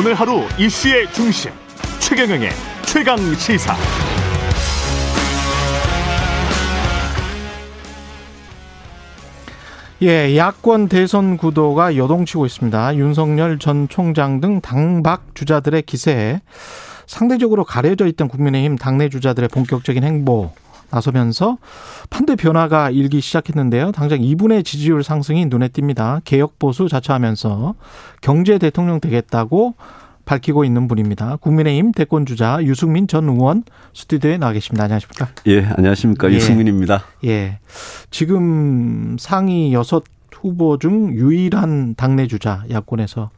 오늘 하루 이슈의 중심 최경영의 최강 시사. 예, 야권 대선 구도가 요동치고 있습니다. 윤석열 전 총장 등 당박 주자들의 기세에 상대적으로 가려져 있던 국민의힘 당내 주자들의 본격적인 행보 나서면서 판대 변화가 일기 시작했는데요. 당장 이분의 지지율 상승이 눈에 띕니다. 개혁 보수 자처하면서 경제 대통령 되겠다고 밝히고 있는 분입니다. 국민의힘 대권 주자 유승민 전 의원 스튜디오에 나와 계십니다. 안녕하십니까? 예, 안녕하십니까. 예. 유승민입니다. 예. 지금 상위 여섯 후보 중 유일한 당내 주자 야권에서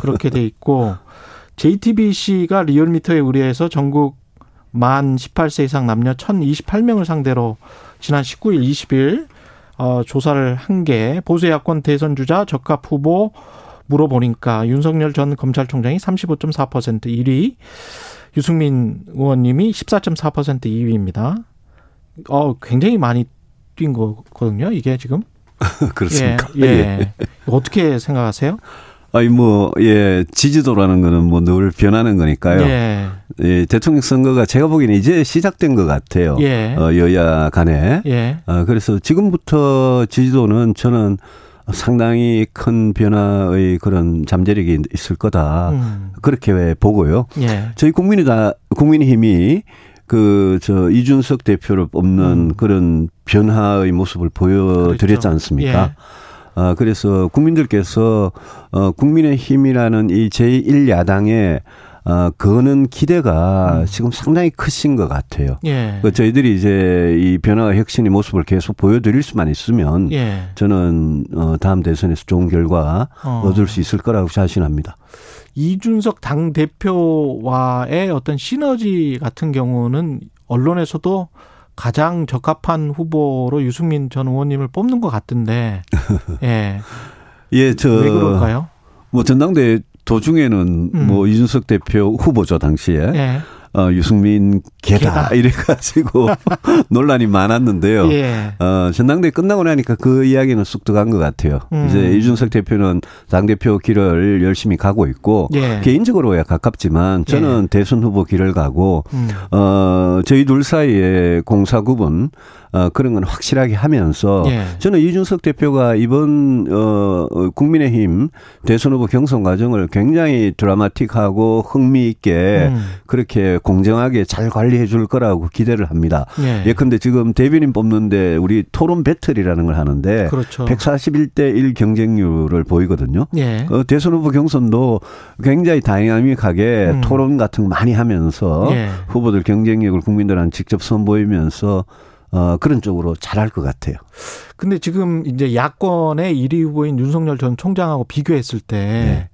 그렇게 돼 있고 JTBC가 리얼미터에 의뢰해서 전국 만 18세 이상 남녀 1028명을 상대로 지난 19일, 20일 어, 조사를 한 게 보수 야권 대선 주자 적합 후보 물어보니까 윤석열 전 검찰총장이 35.4% 1위, 유승민 의원님이 14.4% 2위입니다. 어, 굉장히 많이 뛴 거거든요. 이게 지금. 그렇습니까? 예, 예. 어떻게 생각하세요? 아니 뭐예 지지도라는 거는 뭐 늘 변하는 거니까요. 예. 예. 대통령 선거가 제가 보기에는 이제 시작된 것 같아요. 예. 어, 여야 간에. 예. 어, 그래서 지금부터 지지도는 저는 상당히 큰 변화의 그런 잠재력이 있을 거다. 음. 그렇게 보고요. 예. 저희 국민이다 국민의힘이 그 저 이준석 대표를 뽑는 음. 그런 변화의 모습을 보여드렸지 그렇죠. 않습니까? 예. 어, 그래서 국민들께서 어, 국민의힘이라는 이 제1야당의 어, 그거는 기대가 음. 지금 상당히 크신 것 같아요. 예. 그 저희들이 이제 이 변화와 혁신의 모습을 계속 보여드릴 수만 있으면 예. 저는 어, 다음 대선에서 좋은 결과 어. 얻을 수 있을 거라고 자신합니다. 이준석 당 대표와의 어떤 시너지 같은 경우는 언론에서도 가장 적합한 후보로 유승민 전 의원님을 뽑는 것 같은데, 예. 예, 저. 왜 그럴까요? 뭐 전당대 도중에는 음. 뭐 이준석 대표 후보죠 당시에 예. 어, 유승민 개다, 개다. 이래가지고 논란이 많았는데요. 예. 어, 전당대 끝나고 나니까 그 이야기는 쑥 들어간 것 같아요. 음. 이제 이준석 대표는 당대표 길을 열심히 가고 있고 예. 개인적으로야 가깝지만 저는 예. 대선 후보 길을 가고 음. 어, 저희 둘 사이에 공사구분 어, 그런 건 확실하게 하면서 예. 저는 이준석 대표가 이번 어, 국민의힘 대선 후보 경선 과정을 굉장히 드라마틱하고 흥미있게 음. 그렇게 공정하게 잘 관리해 줄 거라고 기대를 합니다. 예. 예컨대 지금 대변인 뽑는데 우리 토론 배틀이라는 걸 하는데 그렇죠. 141대 1 경쟁률을 보이거든요. 예. 어, 대선 후보 경선도 굉장히 다이나믹하게 음. 토론 같은 거 많이 하면서 예. 후보들 경쟁력을 국민들한테 직접 선보이면서 어, 그런 쪽으로 잘할 것 같아요. 근데 지금 이제 야권의 1위 후보인 윤석열 전 총장하고 비교했을 때 네.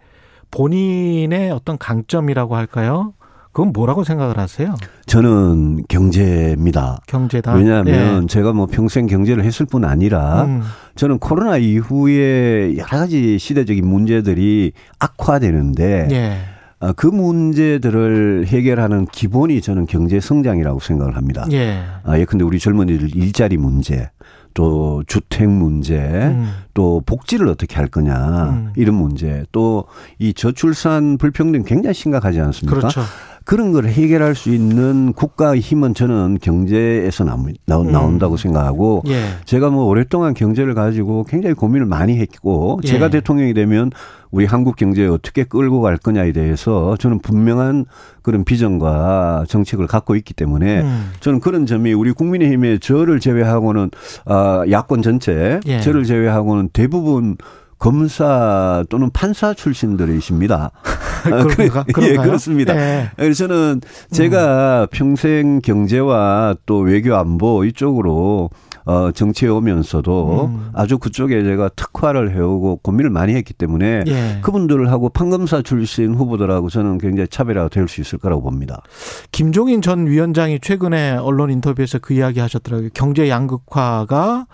본인의 어떤 강점이라고 할까요? 그건 뭐라고 생각을 하세요? 저는 경제입니다. 경제다. 왜냐하면 네. 제가 뭐 평생 경제를 했을 뿐 아니라 음. 저는 코로나 이후에 여러 가지 시대적인 문제들이 악화되는데 네. 어, 그 문제들을 해결하는 기본이 저는 경제 성장이라고 생각을 합니다. 예. 아, 예컨대 우리 젊은이들 일자리 문제, 또 주택 문제, 음. 또 복지를 어떻게 할 거냐 음. 이런 문제, 또 이 저출산 불평등 굉장히 심각하지 않습니까? 그렇죠. 그런 걸 해결할 수 있는 국가의 힘은 저는 경제에서 나오, 음. 음. 생각하고 예. 제가 뭐 오랫동안 경제를 가지고 굉장히 고민을 많이 했고 예. 제가 대통령이 되면 우리 한국 경제에 어떻게 끌고 갈 거냐에 대해서 저는 분명한 그런 비전과 정책을 갖고 있기 때문에 음. 저는 그런 점이 우리 국민의힘의 저를 제외하고는 아 야권 전체 예. 저를 제외하고는 대부분 검사 또는 판사 출신들이십니다. 그런가? 예, 그렇습니다. 네. 그래서 저는 제가 음. 평생 경제와 또 외교 안보 이쪽으로 어, 정치에 오면서도 음. 아주 그쪽에 제가 특화를 해오고 고민을 많이 했기 때문에 예. 그분들하고 판검사 출신 후보들하고 저는 굉장히 차별화가 될 수 있을 거라고 봅니다. 김종인 전 위원장이 최근에 언론 인터뷰에서 그 이야기 하셨더라고요. 경제 양극화가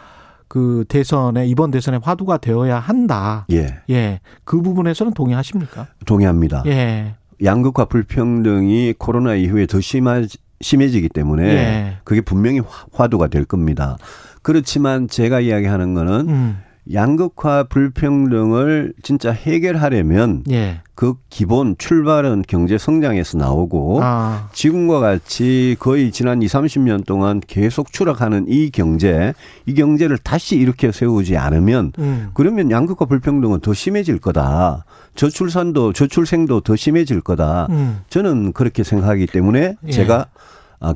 그 대선에 이번 대선에 화두가 되어야 한다. 예. 예. 그 부분에서는 동의하십니까? 동의합니다. 예. 양극화 불평등이 코로나 이후에 더 심하 심해지기 때문에 예. 그게 분명히 화두가 될 겁니다. 그렇지만 제가 이야기하는 거는 음. 양극화 불평등을 진짜 해결하려면 예. 그 기본 출발은 경제 성장에서 나오고 아. 지금과 같이 거의 지난 2, 30년 동안 계속 추락하는 이 경제, 이 경제를 다시 이렇게 세우지 않으면 음. 그러면 양극화 불평등은 더 심해질 거다. 저출산도 저출생도 더 심해질 거다. 음. 저는 그렇게 생각하기 때문에 예. 제가 아,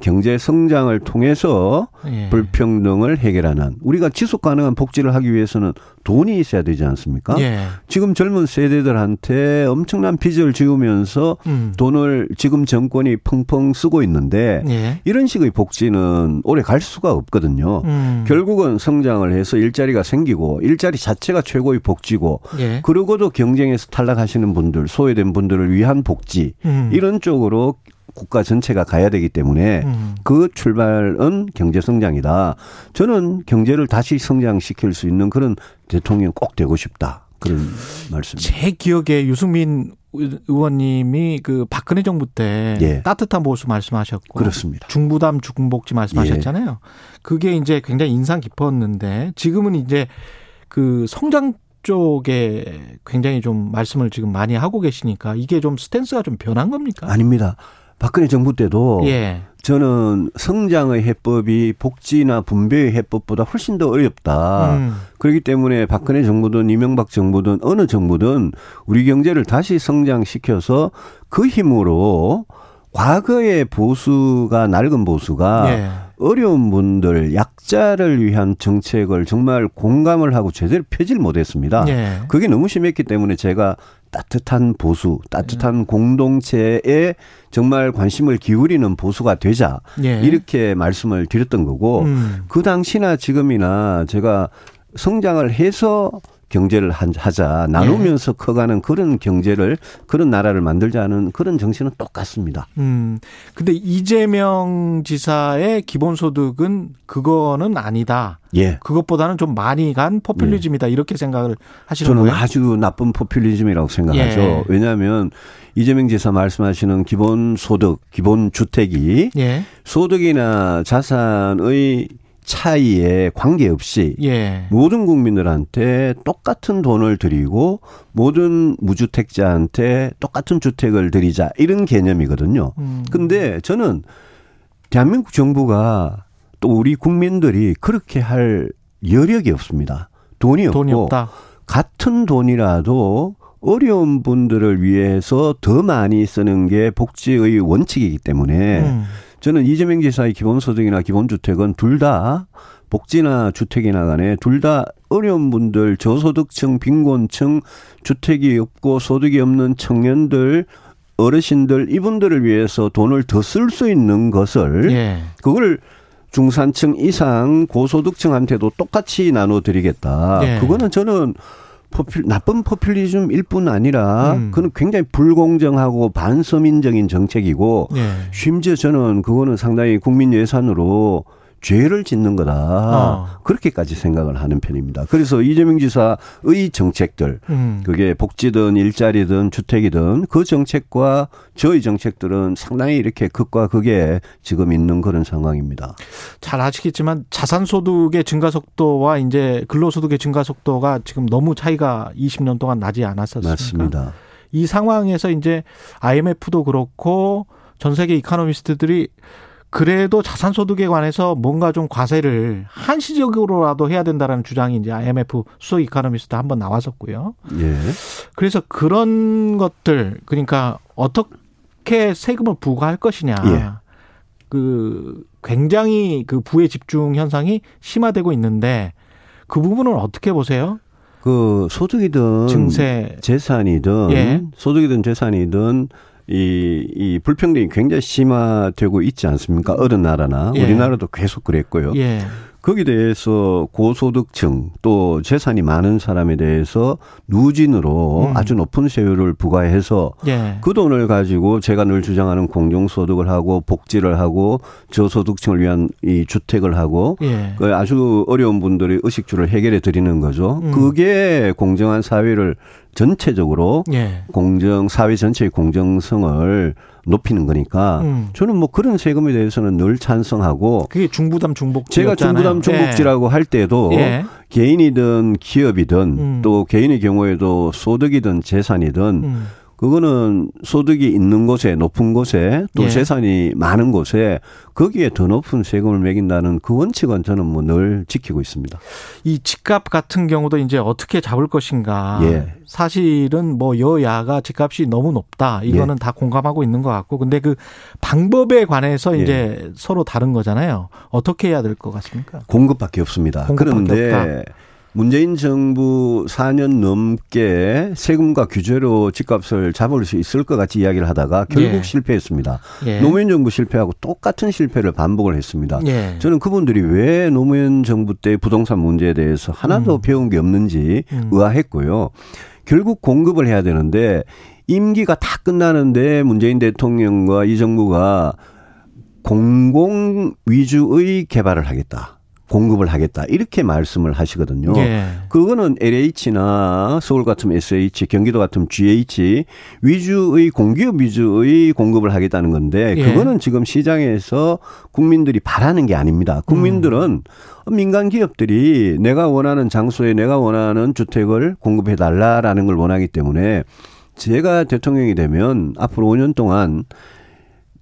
경제 성장을 통해서 예. 불평등을 해결하는 우리가 지속 가능한 복지를 하기 위해서는 돈이 있어야 되지 않습니까? 예. 지금 젊은 세대들한테 엄청난 빚을 지우면서 음. 돈을 지금 정권이 펑펑 쓰고 있는데 예. 이런 식의 복지는 오래 갈 수가 없거든요. 음. 결국은 성장을 해서 일자리가 생기고 일자리 자체가 최고의 복지고 예. 그러고도 경쟁에서 탈락하시는 분들 소외된 분들을 위한 복지 음. 이런 쪽으로 국가 전체가 가야 되기 때문에 음. 그 출발은 경제 성장이다. 저는 경제를 다시 성장시킬 수 있는 그런 대통령 꼭 되고 싶다. 그런 말씀. 제 기억에 유승민 의원님이 그 박근혜 정부 때 예. 따뜻한 보수 말씀하셨고 그렇습니다. 중부담 중복지 말씀하셨잖아요. 예. 그게 이제 굉장히 인상 깊었는데 지금은 이제 그 성장 쪽에 굉장히 좀 말씀을 지금 많이 하고 계시니까 이게 좀 스탠스가 좀 변한 겁니까? 아닙니다. 박근혜 정부 때도 예. 저는 성장의 해법이 복지나 분배의 해법보다 훨씬 더 어렵다. 음. 그렇기 때문에 박근혜 정부든 이명박 정부든 어느 정부든 우리 경제를 다시 성장시켜서 그 힘으로 과거의 보수가 낡은 보수가 예. 어려운 분들, 약자를 위한 정책을 정말 공감을 하고 제대로 펴질 못했습니다. 예. 그게 너무 심했기 때문에 제가 따뜻한 보수, 따뜻한 음. 공동체에 정말 관심을 기울이는 보수가 되자 예. 이렇게 말씀을 드렸던 거고 음. 그 당시나 지금이나 제가 성장을 해서 경제를 하자 나누면서 예. 커가는 그런 경제를 그런 나라를 만들자는 그런 정신은 똑같습니다. 음. 근데 이재명 지사의 기본소득은 그거는 아니다. 예. 그것보다는 좀 많이 간 포퓰리즘이다. 예. 이렇게 생각을 하시는 저는 거예요? 아주 나쁜 포퓰리즘이라고 생각하죠. 예. 왜냐하면 이재명 지사 말씀하시는 기본 소득, 기본 주택이 예. 소득이나 자산의 차이에 관계없이 예. 모든 국민들한테 똑같은 돈을 드리고 모든 무주택자한테 똑같은 주택을 드리자 이런 개념이거든요. 음. 근데 저는 대한민국 정부가 또 우리 국민들이 그렇게 할 여력이 없습니다. 돈이 없고 돈이 같은 돈이라도 어려운 분들을 위해서 더 많이 쓰는 게 복지의 원칙이기 때문에 음. 저는 이재명 지사의 기본소득이나 기본주택은 둘 다 복지나 주택이나 간에 둘 다 어려운 분들, 저소득층, 빈곤층, 주택이 없고 소득이 없는 청년들, 어르신들 이분들을 위해서 돈을 더 쓸 수 있는 것을 예. 그걸 중산층 이상 고소득층한테도 똑같이 나눠 드리겠다. 예. 그거는 저는 포퓰, 나쁜 포퓰리즘일 뿐 아니라 음. 그는 굉장히 불공정하고 반서민적인 정책이고 예. 심지어 저는 그거는 상당히 국민 예산으로 죄를 짓는 거다. 어. 그렇게까지 생각을 하는 편입니다. 그래서 이재명 지사의 정책들, 음. 그게 복지든 일자리든 주택이든 그 정책과 저희 정책들은 상당히 이렇게 극과 극에 지금 있는 그런 상황입니다. 잘 아시겠지만 자산소득의 증가 속도와 이제 근로소득의 증가 속도가 지금 너무 차이가 20년 동안 나지 않았었습니까? 맞습니다. 이 상황에서 이제 IMF도 그렇고 전 세계 이카노미스트들이 그래도 자산소득에 관해서 뭔가 좀 과세를 한시적으로라도 해야 된다라는 주장이 이제 IMF 수석 이카노미스트 한번 나왔었고요. 예. 그래서 그런 것들 그러니까 어떻게 세금을 부과할 것이냐. 예. 그 굉장히 그 부의 집중 현상이 심화되고 있는데 그 부분은 어떻게 보세요? 그 소득이든 증세 재산이든 예. 소득이든 재산이든 이, 이 불평등이 굉장히 심화되고 있지 않습니까? 어느 나라나 예. 우리나라도 계속 그랬고요. 예. 거기에 대해서 고소득층 또 재산이 많은 사람에 대해서 누진으로 음. 아주 높은 세율을 부과해서 예. 그 돈을 가지고 제가 늘 주장하는 공정소득을 하고 복지를 하고 저소득층을 위한 이 주택을 하고 예. 그 아주 어려운 분들의 의식주를 해결해 드리는 거죠. 음. 그게 공정한 사회를 전체적으로 예. 공정 사회 전체의 공정성을 높이는 거니까 음. 저는 뭐 그런 세금에 대해서는 늘 찬성하고 그게 중부담 중복지 제가 중부담 중복지라고 예. 할 때도 예. 개인이든 기업이든 음. 또 개인의 경우에도 소득이든 재산이든 음. 그거는 소득이 있는 곳에 높은 곳에 또 예. 재산이 많은 곳에 거기에 더 높은 세금을 매긴다는 그 원칙은 저는 뭐 늘 지키고 있습니다. 이 집값 같은 경우도 이제 어떻게 잡을 것인가. 예. 사실은 뭐 여야가 집값이 너무 높다. 이거는 예. 다 공감하고 있는 것 같고. 근데 그 방법에 관해서 예. 이제 서로 다른 거잖아요. 어떻게 해야 될 것 같습니까? 공급밖에 없습니다. 공급밖에 그런데 없다. 문재인 정부 4년 넘게 세금과 규제로 집값을 잡을 수 있을 것 같이 이야기를 하다가 결국 예. 실패했습니다. 예. 노무현 정부 실패하고 똑같은 실패를 반복을 했습니다. 예. 저는 그분들이 왜 노무현 정부 때 부동산 문제에 대해서 하나도 음. 배운 게 없는지 음. 의아했고요. 결국 공급을 해야 되는데 임기가 다 끝나는데 문재인 대통령과 이 정부가 공공 위주의 개발을 하겠다. 공급을 하겠다 이렇게 말씀을 하시거든요. 예. 그거는 LH나 서울 같은 SH, 경기도 같은 GH 위주의 공기업 위주의 공급을 하겠다는 건데 예. 그거는 지금 시장에서 국민들이 바라는 게 아닙니다. 국민들은 음. 민간 기업들이 내가 원하는 장소에 내가 원하는 주택을 공급해 달라라는 걸 원하기 때문에 제가 대통령이 되면 앞으로 5년 동안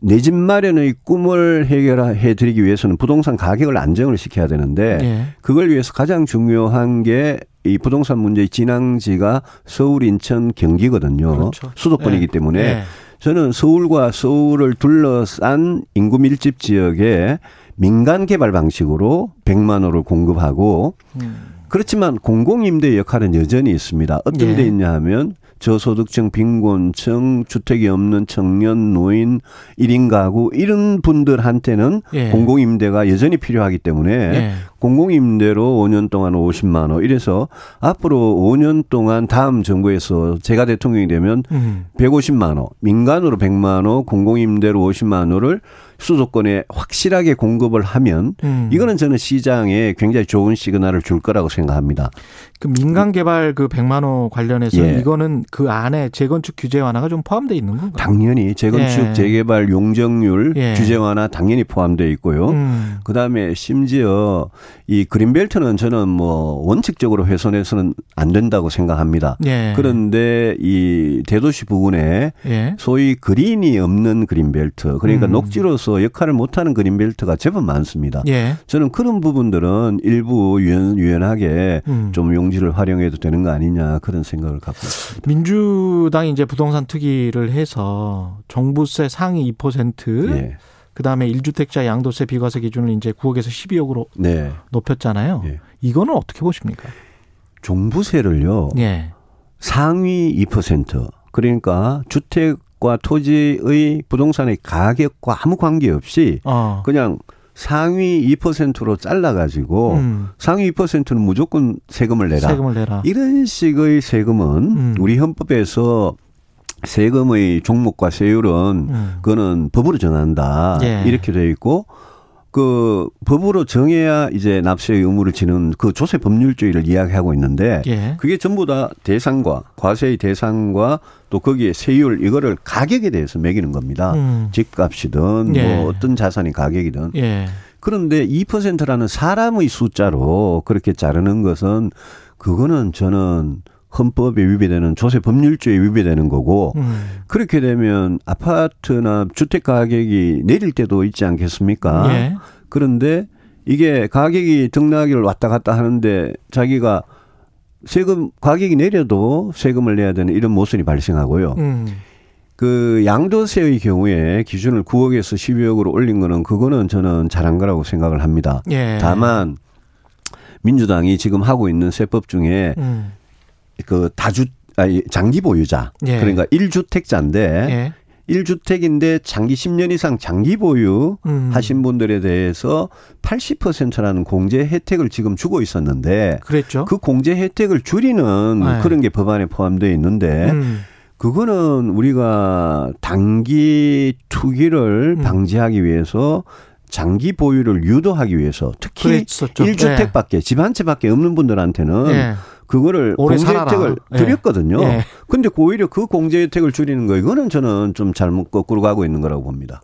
내 집 마련의 꿈을 해결해 드리기 위해서는 부동산 가격을 안정을 시켜야 되는데 예. 그걸 위해서 가장 중요한 게 이 부동산 문제의 진앙지가 서울, 인천, 경기거든요. 그렇죠. 수도권이기 예. 때문에 예. 저는 서울과 서울을 둘러싼 인구 밀집 지역에 민간 개발 방식으로 100만 호를 공급하고 음. 그렇지만 공공임대 역할은 여전히 있습니다. 어떤 예. 데 있냐 하면 저소득층, 빈곤층, 주택이 없는 청년, 노인, 1인 가구 이런 분들한테는 예. 공공임대가 여전히 필요하기 때문에 예. 공공임대로 5년 동안 50만 원 이래서 앞으로 5년 동안 다음 정부에서 제가 대통령이 되면 음. 150만 원, 민간으로 100만 원, 공공임대로 50만 원을 수도권에 확실하게 공급을 하면 음. 이거는 저는 시장에 굉장히 좋은 시그널을 줄 거라고 생각합니다. 그 민간 개발 그 100만 원 관련해서 예. 이거는 그 안에 재건축 규제 완화가 좀 포함되어 있는 건가요? 당연히 재건축 예. 재개발 용적률 예. 규제 완화 당연히 포함되어 있고요. 음. 그다음에 심지어 이 그린벨트는 저는 뭐 원칙적으로 훼손해서는 안 된다고 생각합니다. 예. 그런데 이 대도시 부근에 예. 소위 그린이 없는 그린벨트 그러니까 음. 녹지로서 역할을 못하는 그린벨트가 제법 많습니다. 예. 저는 그런 부분들은 일부 유연, 유연하게 음. 좀 용지를 활용해도 되는 거 아니냐 그런 생각을 갖고 있습니다. 민주당이 이제 부동산 투기를 해서 종부세 상위 2% 예. 그다음에 1주택자 양도세 비과세 기준을 이제 9억에서 12억으로 네. 높였잖아요. 예. 이거는 어떻게 보십니까? 종부세를요. 예. 상위 2% 그러니까 주택과 토지의 부동산의 가격과 아무 관계없이 어. 그냥 상위 2%로 잘라가지고 음. 상위 2%는 무조건 세금을 내라. 세금을 내라. 이런 식의 세금은 음. 우리 헌법에서 세금의 종목과 세율은 음. 그거는 법으로 정한다. 예. 이렇게 되어 있고 그 법으로 정해야 이제 납세 의무를 지는 그 조세 법률주의를 이야기하고 있는데 예. 그게 전부 다 대상과 과세의 대상과 또 거기에 세율 이거를 가격에 대해서 매기는 겁니다. 음. 집값이든 예. 뭐 어떤 자산이 가격이든 예. 그런데 2%라는 사람의 숫자로 그렇게 자르는 것은 그거는 저는 헌법에 위배되는 조세 법률주에 위배되는 거고 음. 그렇게 되면 아파트나 주택 가격이 내릴 때도 있지 않겠습니까? 예. 그런데 이게 가격이 등락을 왔다 갔다 하는데 자기가 세금 가격이 내려도 세금을 내야 되는 이런 모순이 발생하고요. 음. 그 양도세의 경우에 기준을 9억에서 12억으로 올린 거는 그거는 저는 잘한 거라고 생각을 합니다. 예. 다만 민주당이 지금 하고 있는 세법 중에 음. 그 다주 아니 장기 보유자 예. 그러니까 1주택자인데 예. 1주택인데 장기 10년 이상 장기 보유 음. 하신 분들에 대해서 80%라는 공제 혜택을 지금 주고 있었는데 그랬죠. 그 공제 혜택을 줄이는 네. 그런 게 법안에 포함되어 있는데 음. 그거는 우리가 단기 투기를 음. 방지하기 위해서 장기 보유를 유도하기 위해서 특히 그랬었죠. 1주택밖에 네. 집한 채밖에 없는 분들한테는 네. 그거를 공제 혜택을 예. 드렸거든요. 예. 근데 오히려 그 공제 혜택을 줄이는 거 이거는 저는 좀 잘못 거꾸로 가고 있는 거라고 봅니다.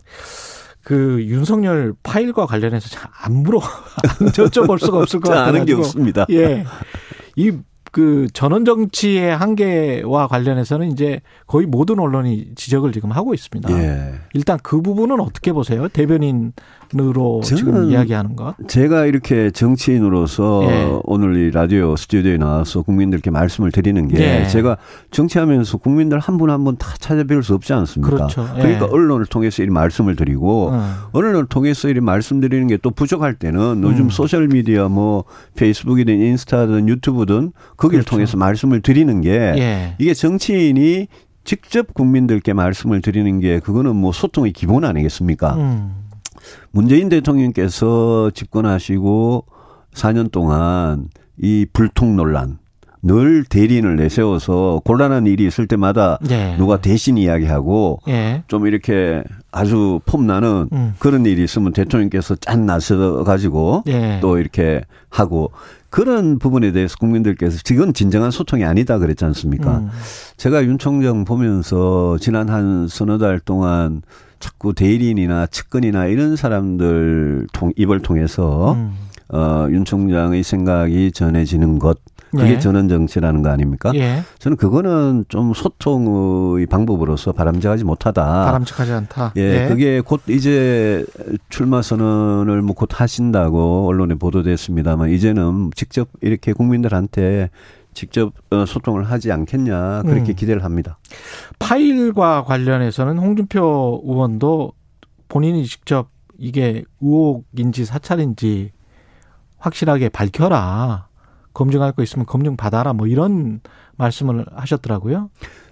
그 윤석열 파일과 관련해서 잘 안 물어 안 여쭤볼 수가 없을 것 같아요. 아는 게 없습니다. 예. 이 그 전원 정치의 한계와 관련해서는 이제 거의 모든 언론이 지적을 지금 하고 있습니다. 예. 일단 그 부분은 어떻게 보세요? 대변인 으로 지금 이야기하는 것. 제가 이렇게 정치인으로서 예. 오늘 이 라디오 스튜디오에 나와서 국민들께 말씀을 드리는 게 예. 제가 정치하면서 국민들 한 분 한 분 다 찾아뵐 수 없지 않습니까? 그렇죠. 예. 그러니까 언론을 통해서 이 말씀을 드리고 음. 언론을 통해서 이 말씀드리는 게 또 부족할 때는 요즘 음. 소셜 미디어 뭐 페이스북이든 인스타든 유튜브든 거기를 그렇죠. 통해서 말씀을 드리는 게 예. 이게 정치인이 직접 국민들께 말씀을 드리는 게 그거는 뭐 소통의 기본 아니겠습니까? 음. 문재인 대통령께서 집권하시고 4년 동안 이 불통 논란 늘 대리인을 내세워서 곤란한 일이 있을 때마다 예. 누가 대신 이야기하고 예. 좀 이렇게 아주 폼나는 음. 그런 일이 있으면 대통령께서 짠 나서 가지고 예. 또 이렇게 하고 그런 부분에 대해서 국민들께서 지금 진정한 소통이 아니다 그랬지 않습니까? 음. 제가 윤 총장 보면서 지난 한 서너 달 동안 자꾸 대리인이나 측근이나 이런 사람들 통 입을 통해서 음. 어, 윤 총장의 생각이 전해지는 것 그게 예. 전원 정치라는 거 아닙니까? 예. 저는 그거는 좀 소통의 방법으로서 바람직하지 못하다. 바람직하지 않다. 예, 예. 그게 곧 이제 출마 선언을 뭐 곧 하신다고 언론에 보도됐습니다만 이제는 직접 이렇게 국민들한테 직접 어, 소통을 하지 않겠냐 그렇게 음. 기대를 합니다. 파일과 관련해서는 홍준표 의원도 본인이 직접 이게 의혹인지 사찰인지 확실하게 밝혀라. 검증할 거 있으면 검증 받아라 뭐 이런 말씀을 하셨더라고요.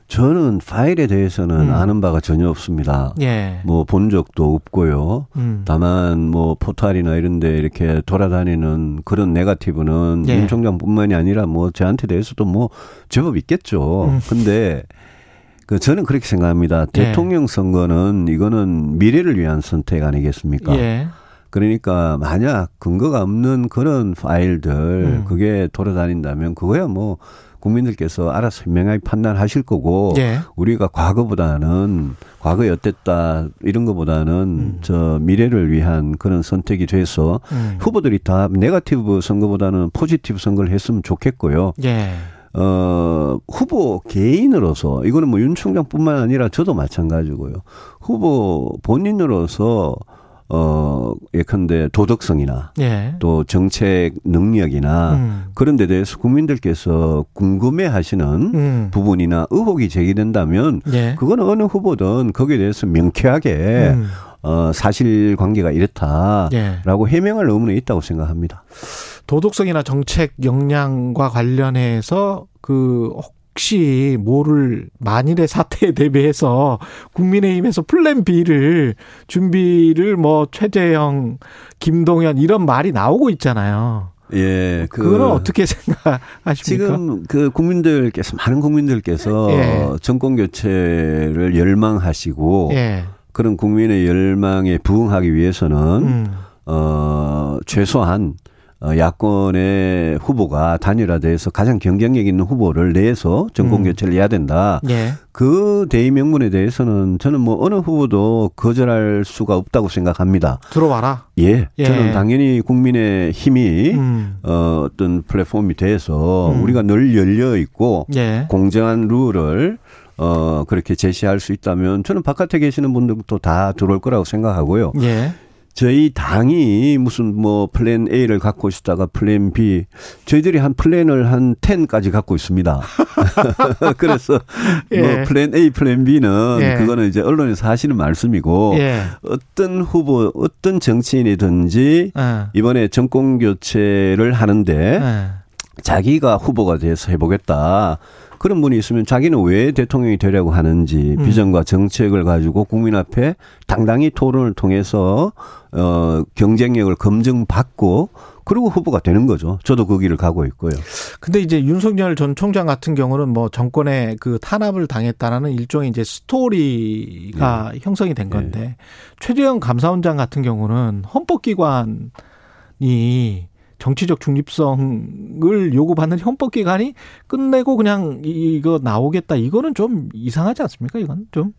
저는 파일에 대해서는 음. 아는 바가 전혀 없습니다. 예. 뭐본 적도 없고요. 음. 다만 뭐 포탈이나 이런 데 이렇게 돌아다니는 그런 네가티브는 예. 윤 총장뿐만이 아니라 뭐 저한테 대해서도 뭐 제법 있겠죠. 음. 근데 그 저는 그렇게 생각합니다. 예. 대통령 선거는 이거는 미래를 위한 선택 아니겠습니까? 예. 그러니까 만약 근거가 없는 그런 파일들 음. 그게 돌아다닌다면 그거야 뭐 국민들께서 알아서 현명하게 판단하실 거고 예. 우리가 과거보다는 과거에 어땠다 이런 거보다는 음. 저 미래를 위한 그런 선택이 돼서 음. 후보들이 다 네가티브 선거보다는 포지티브 선거를 했으면 좋겠고요. 예. 어, 후보 개인으로서, 이거는 뭐 윤 총장뿐만 아니라 저도 마찬가지고요. 후보 본인으로서 어, 예컨대 도덕성이나 예. 또 정책 능력이나 음. 그런 데 대해서 국민들께서 궁금해 하시는 음. 부분이나 의혹이 제기된다면 예. 그건 어느 후보든 거기에 대해서 명쾌하게 음. 어, 사실 관계가 이렇다라고 예. 해명할 의무는 있다고 생각합니다. 도덕성이나 정책 역량과 관련해서 그 혹시 뭐를 만일의 사태에 대비해서 국민의힘에서 플랜 B를 준비를 뭐 최재형, 김동연 이런 말이 나오고 있잖아요. 예, 그 그거는 어떻게 생각하십니까? 지금 그 국민들께서 많은 국민들께서 예. 정권 교체를 열망하시고 예. 그런 국민의 열망에 부응하기 위해서는 음. 어 최소한 어, 야권의 후보가 단일화돼서 가장 경쟁력 있는 후보를 내서 정권 음. 교체를 해야 된다. 예. 그 대의 명분에 대해서는 저는 뭐 어느 후보도 거절할 수가 없다고 생각합니다. 들어와라. 예. 예. 저는 당연히 국민의 힘이 음. 어, 어떤 플랫폼이 돼서 음. 우리가 늘 열려 있고 예. 공정한 룰을 어, 그렇게 제시할 수 있다면 저는 바깥에 계시는 분들도 다 들어올 거라고 생각하고요. 예. 저희 당이 무슨 뭐 플랜 A를 갖고 있다가 플랜 B 저희들이 한 플랜을 한 10까지 갖고 있습니다. 그래서 예. 뭐 플랜 A, 플랜 B는 예. 그거는 이제 언론에서 하시는 말씀이고 예. 어떤 후보, 어떤 정치인이든지 예. 이번에 정권 교체를 하는데 예. 자기가 후보가 돼서 해보겠다. 그런 분이 있으면 자기는 왜 대통령이 되려고 하는지 음. 비전과 정책을 가지고 국민 앞에 당당히 토론을 통해서 어 경쟁력을 검증받고 그리고 후보가 되는 거죠. 저도 그 길을 가고 있고요. 근데 이제 윤석열 전 총장 같은 경우는 뭐 정권에 그 탄압을 당했다라는 일종의 이제 스토리가 네. 형성이 된 건데 네. 최재형 감사원장 같은 경우는 헌법기관이 정치적 중립성을 요구받는 헌법 기관이 끝내고 그냥 이거 나오겠다. 이거는 좀 이상하지 않습니까? 이건 좀.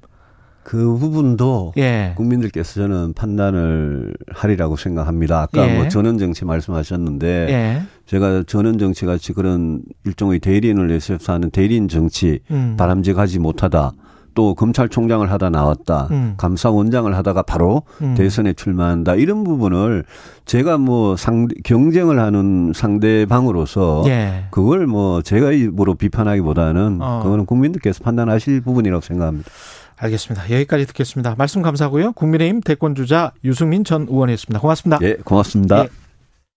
그 부분도 예. 국민들께서 저는 판단을 하리라고 생각합니다. 아까 예. 뭐 전원 정치 말씀하셨는데 예. 제가 전원 정치 같이 그런 일종의 대리인을 내세워서 하는 대리인 정치 음. 바람직하지 못하다. 또 검찰총장을 하다 나왔다. 음. 감사원장을 하다가 바로 음. 대선에 출마한다. 이런 부분을 제가 뭐 상, 경쟁을 하는 상대방으로서 예. 그걸 뭐 제가 입으로 비판하기보다는 어. 그거는 국민들께서 판단하실 부분이라고 생각합니다. 알겠습니다. 여기까지 듣겠습니다. 말씀 감사하고요. 국민의힘 대권주자 유승민 전 의원이었습니다. 고맙습니다. 예, 고맙습니다. 예.